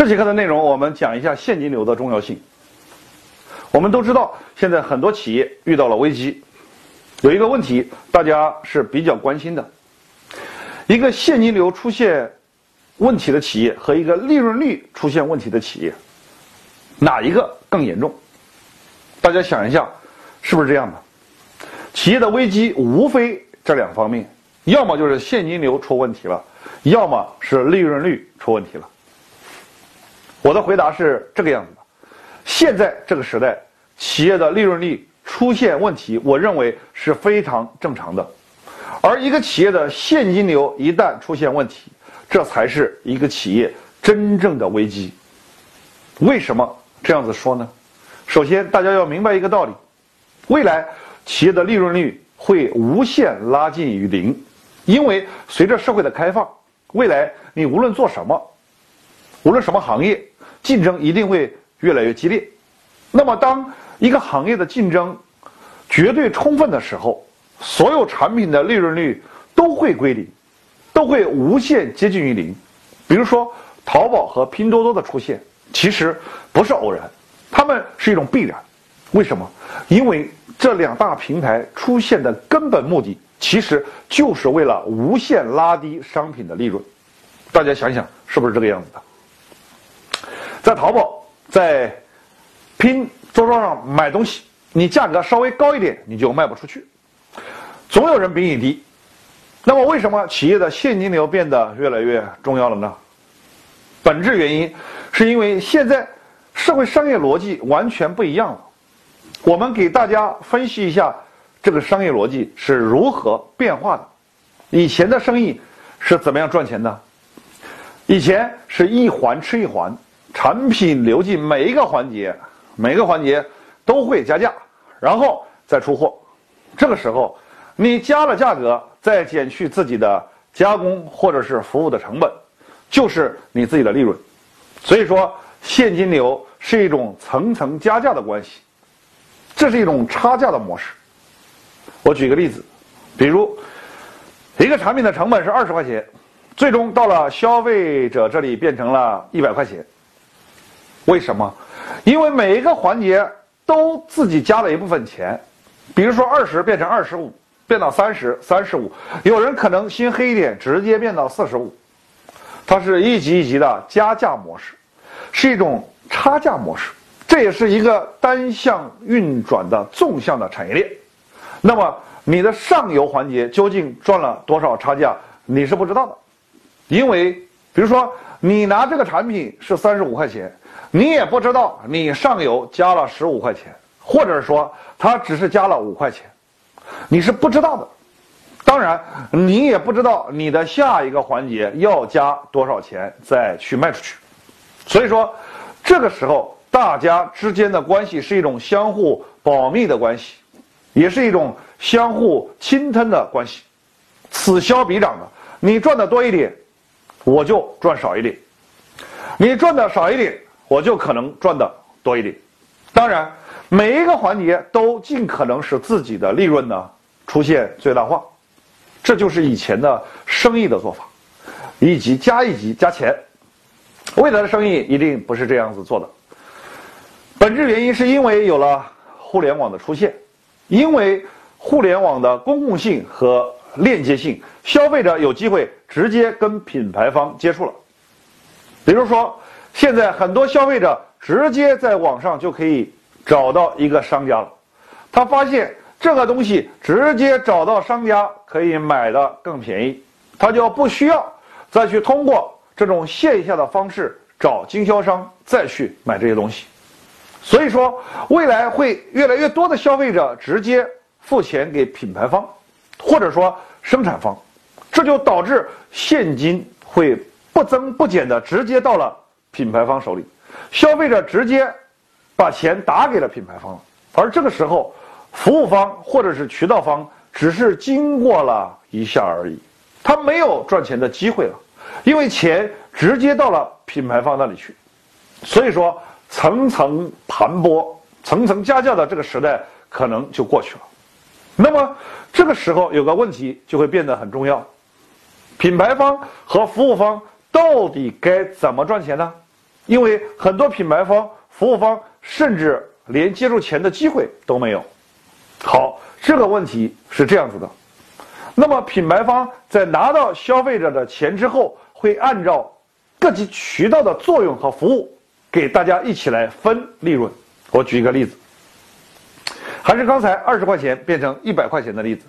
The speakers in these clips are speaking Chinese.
这节课的内容，我们讲一下现金流的重要性。我们都知道，现在很多企业遇到了危机，有一个问题大家是比较关心的：一个现金流出现问题的企业和一个利润率出现问题的企业，哪一个更严重？大家想一下，是不是这样的？企业的危机无非这两方面，要么就是现金流出问题了，要么是利润率出问题了。我的回答是这个样子的：现在这个时代，企业的利润率出现问题，我认为是非常正常的。而一个企业的现金流一旦出现问题，这才是一个企业真正的危机。为什么这样子说呢？首先，大家要明白一个道理：未来企业的利润率会无限拉近于零，因为随着社会的开放，未来你无论做什么，无论什么行业。竞争一定会越来越激烈。那么，当一个行业的竞争绝对充分的时候，所有产品的利润率都会归零，都会无限接近于零。比如说，淘宝和拼多多的出现，其实不是偶然，它们是一种必然。为什么？因为这两大平台出现的根本目的，其实就是为了无限拉低商品的利润。大家想想，是不是这个样子的？在淘宝、在拼多多上买东西，你价格稍微高一点，你就卖不出去，总有人比你低。那么，为什么企业的现金流变得越来越重要了呢？本质原因是因为现在社会商业逻辑完全不一样了。我们给大家分析一下这个商业逻辑是如何变化的。以前的生意是怎么样赚钱的？以前是一环吃一环。产品流进每一个环节，每个环节都会加价，然后再出货。这个时候，你加了价格，再减去自己的加工或者是服务的成本，就是你自己的利润。所以说，现金流是一种层层加价的关系，这是一种差价的模式。我举个例子，比如一个产品的成本是二十块钱，最终到了消费者这里变成了一百块钱。为什么？因为每一个环节都自己加了一部分钱，比如说二十变成二十五，变到三十、三十五，有人可能心黑一点，直接变到四十五。它是一级一级的加价模式，是一种差价模式，这也是一个单向运转的纵向的产业链。那么你的上游环节究竟赚了多少差价，你是不知道的，因为比如说你拿这个产品是三十五块钱。你也不知道你上游加了十五块钱，或者说他只是加了五块钱，你是不知道的。当然，你也不知道你的下一个环节要加多少钱再去卖出去。所以说，这个时候大家之间的关系是一种相互保密的关系，也是一种相互侵吞的关系，此消彼长的。你赚的多一点，我就赚少一点；你赚的少一点。我就可能赚的多一点，当然，每一个环节都尽可能使自己的利润呢出现最大化，这就是以前的生意的做法，一级加一级加钱。未来的生意一定不是这样子做的。本质原因是因为有了互联网的出现，因为互联网的公共性和链接性，消费者有机会直接跟品牌方接触了，比如说。现在很多消费者直接在网上就可以找到一个商家了，他发现这个东西直接找到商家可以买的更便宜，他就不需要再去通过这种线下的方式找经销商再去买这些东西。所以说，未来会越来越多的消费者直接付钱给品牌方，或者说生产方，这就导致现金会不增不减的直接到了。品牌方手里，消费者直接把钱打给了品牌方，而这个时候，服务方或者是渠道方只是经过了一下而已，他没有赚钱的机会了，因为钱直接到了品牌方那里去，所以说层层盘剥、层层加价的这个时代可能就过去了。那么这个时候有个问题就会变得很重要，品牌方和服务方。到底该怎么赚钱呢？因为很多品牌方、服务方甚至连接触钱的机会都没有。好，这个问题是这样子的。那么品牌方在拿到消费者的钱之后，会按照各级渠道的作用和服务，给大家一起来分利润。我举一个例子，还是刚才二十块钱变成一百块钱的例子。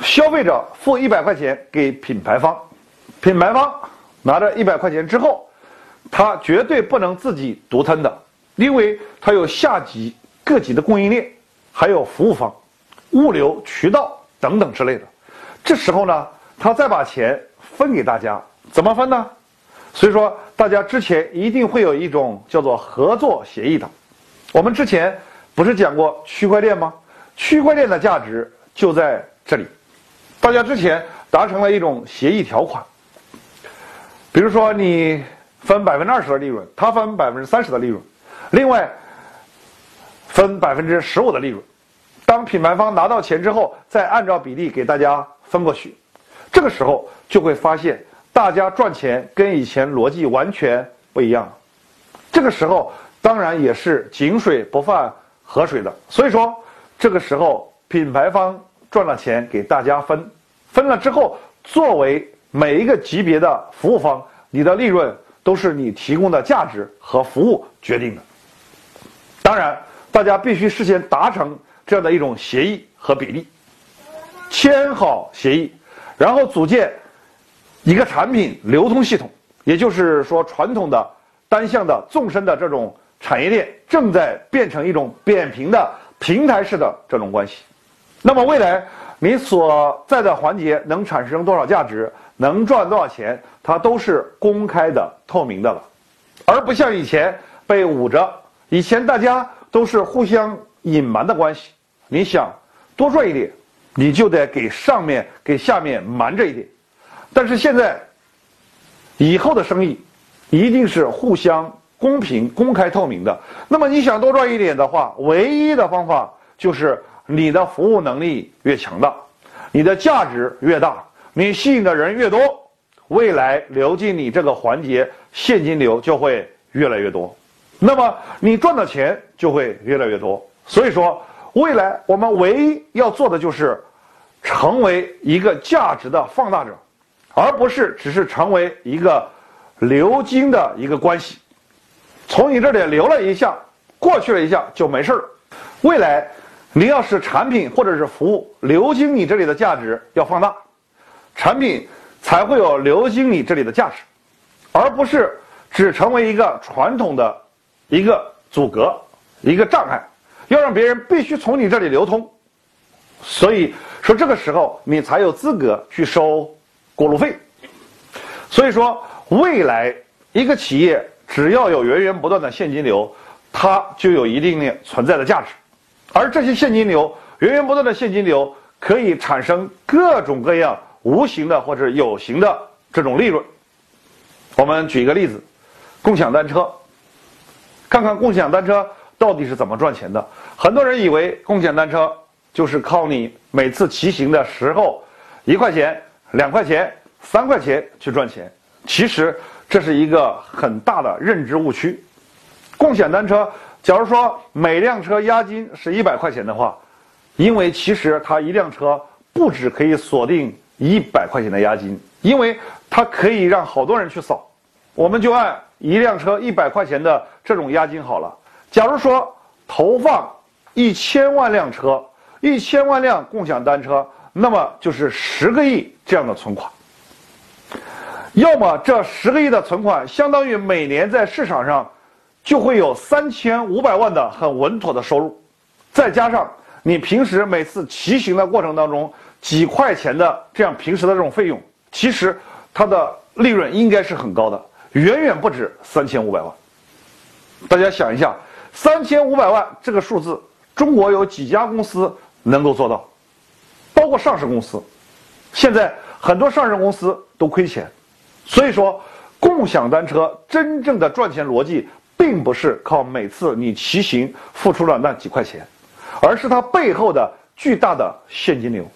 消费者付一百块钱给品牌方，品牌方拿着一百块钱之后，他绝对不能自己独吞的，因为他有下级各级的供应链，还有服务方、物流渠道等等之类的。这时候呢，他再把钱分给大家，怎么分呢？所以说，大家之前一定会有一种叫做合作协议的。我们之前不是讲过区块链吗？区块链的价值就在这里。大家之前达成了一种协议条款，比如说你分百分之二十的利润，他分百分之三十的利润，另外分百分之十五的利润。当品牌方拿到钱之后，再按照比例给大家。分过去，这个时候就会发现，大家赚钱跟以前逻辑完全不一样。这个时候当然也是井水不犯河水的，所以说这个时候品牌方赚了钱给大家分，分了之后，作为每一个级别的服务方，你的利润都是你提供的价值和服务决定的。当然，大家必须事先达成这样的一种协议和比例。签好协议，然后组建一个产品流通系统，也就是说，传统的单向的纵深的这种产业链正在变成一种扁平的平台式的这种关系。那么，未来你所在的环节能产生多少价值，能赚多少钱，它都是公开的、透明的了，而不像以前被捂着。以前大家都是互相隐瞒的关系，你想多赚一点。你就得给上面给下面瞒着一点，但是现在，以后的生意一定是互相公平、公开、透明的。那么你想多赚一点的话，唯一的方法就是你的服务能力越强大，你的价值越大，你吸引的人越多，未来流进你这个环节现金流就会越来越多，那么你赚的钱就会越来越多。所以说。未来我们唯一要做的就是成为一个价值的放大者，而不是只是成为一个流金的一个关系。从你这里流了一下，过去了一下就没事了。未来你要使产品或者是服务流经你这里的价值要放大，产品才会有流经你这里的价值，而不是只成为一个传统的一个阻隔、一个障碍。要让别人必须从你这里流通，所以说这个时候你才有资格去收过路费。所以说，未来一个企业只要有源源不断的现金流，它就有一定的存在的价值。而这些现金流，源源不断的现金流可以产生各种各样无形的或者有形的这种利润。我们举一个例子，共享单车，看看共享单车。到底是怎么赚钱的？很多人以为共享单车就是靠你每次骑行的时候一块钱、两块钱、三块钱去赚钱。其实这是一个很大的认知误区。共享单车，假如说每辆车押金是一百块钱的话，因为其实它一辆车不止可以锁定一百块钱的押金，因为它可以让好多人去扫。我们就按一辆车一百块钱的这种押金好了。假如说投放一千万辆车，一千万辆共享单车，那么就是十个亿这样的存款。要么这十个亿的存款相当于每年在市场上就会有三千五百万的很稳妥的收入，再加上你平时每次骑行的过程当中几块钱的这样平时的这种费用，其实它的利润应该是很高的，远远不止三千五百万。大家想一下。三千五百万这个数字，中国有几家公司能够做到？包括上市公司，现在很多上市公司都亏钱。所以说，共享单车真正的赚钱逻辑，并不是靠每次你骑行付出了那几块钱，而是它背后的巨大的现金流，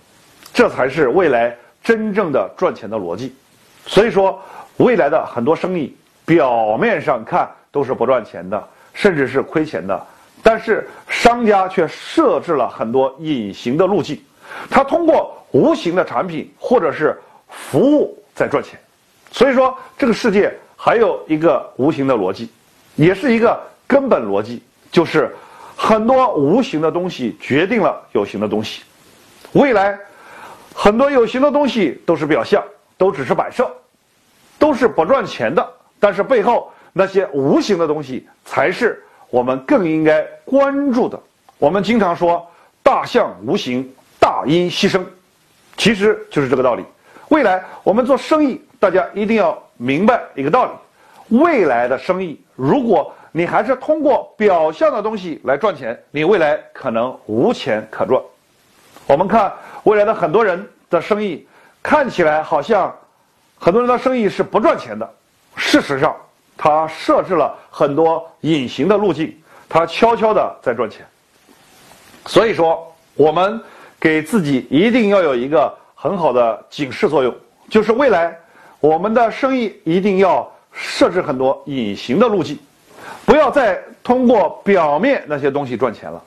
这才是未来真正的赚钱的逻辑。所以说，未来的很多生意，表面上看。都是不赚钱的，甚至是亏钱的。但是商家却设置了很多隐形的路径，他通过无形的产品或者是服务在赚钱。所以说，这个世界还有一个无形的逻辑，也是一个根本逻辑，就是很多无形的东西决定了有形的东西。未来，很多有形的东西都是表象，都只是摆设，都是不赚钱的。但是背后那些无形的东西，才是我们更应该关注的。我们经常说“大象无形，大音希声”，其实就是这个道理。未来我们做生意，大家一定要明白一个道理：未来的生意，如果你还是通过表象的东西来赚钱，你未来可能无钱可赚。我们看未来的很多人的生意，看起来好像很多人的生意是不赚钱的。事实上，他设置了很多隐形的路径，他悄悄的在赚钱。所以说，我们给自己一定要有一个很好的警示作用，就是未来我们的生意一定要设置很多隐形的路径，不要再通过表面那些东西赚钱了，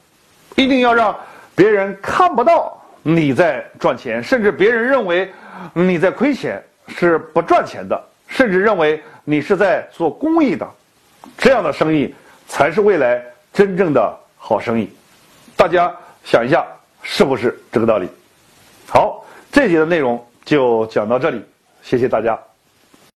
一定要让。别人看不到你在赚钱，甚至别人认为你在亏钱，是不赚钱的，甚至认为你是在做公益的，这样的生意才是未来真正的好生意。大家想一下，是不是这个道理？好，这节的内容就讲到这里，谢谢大家。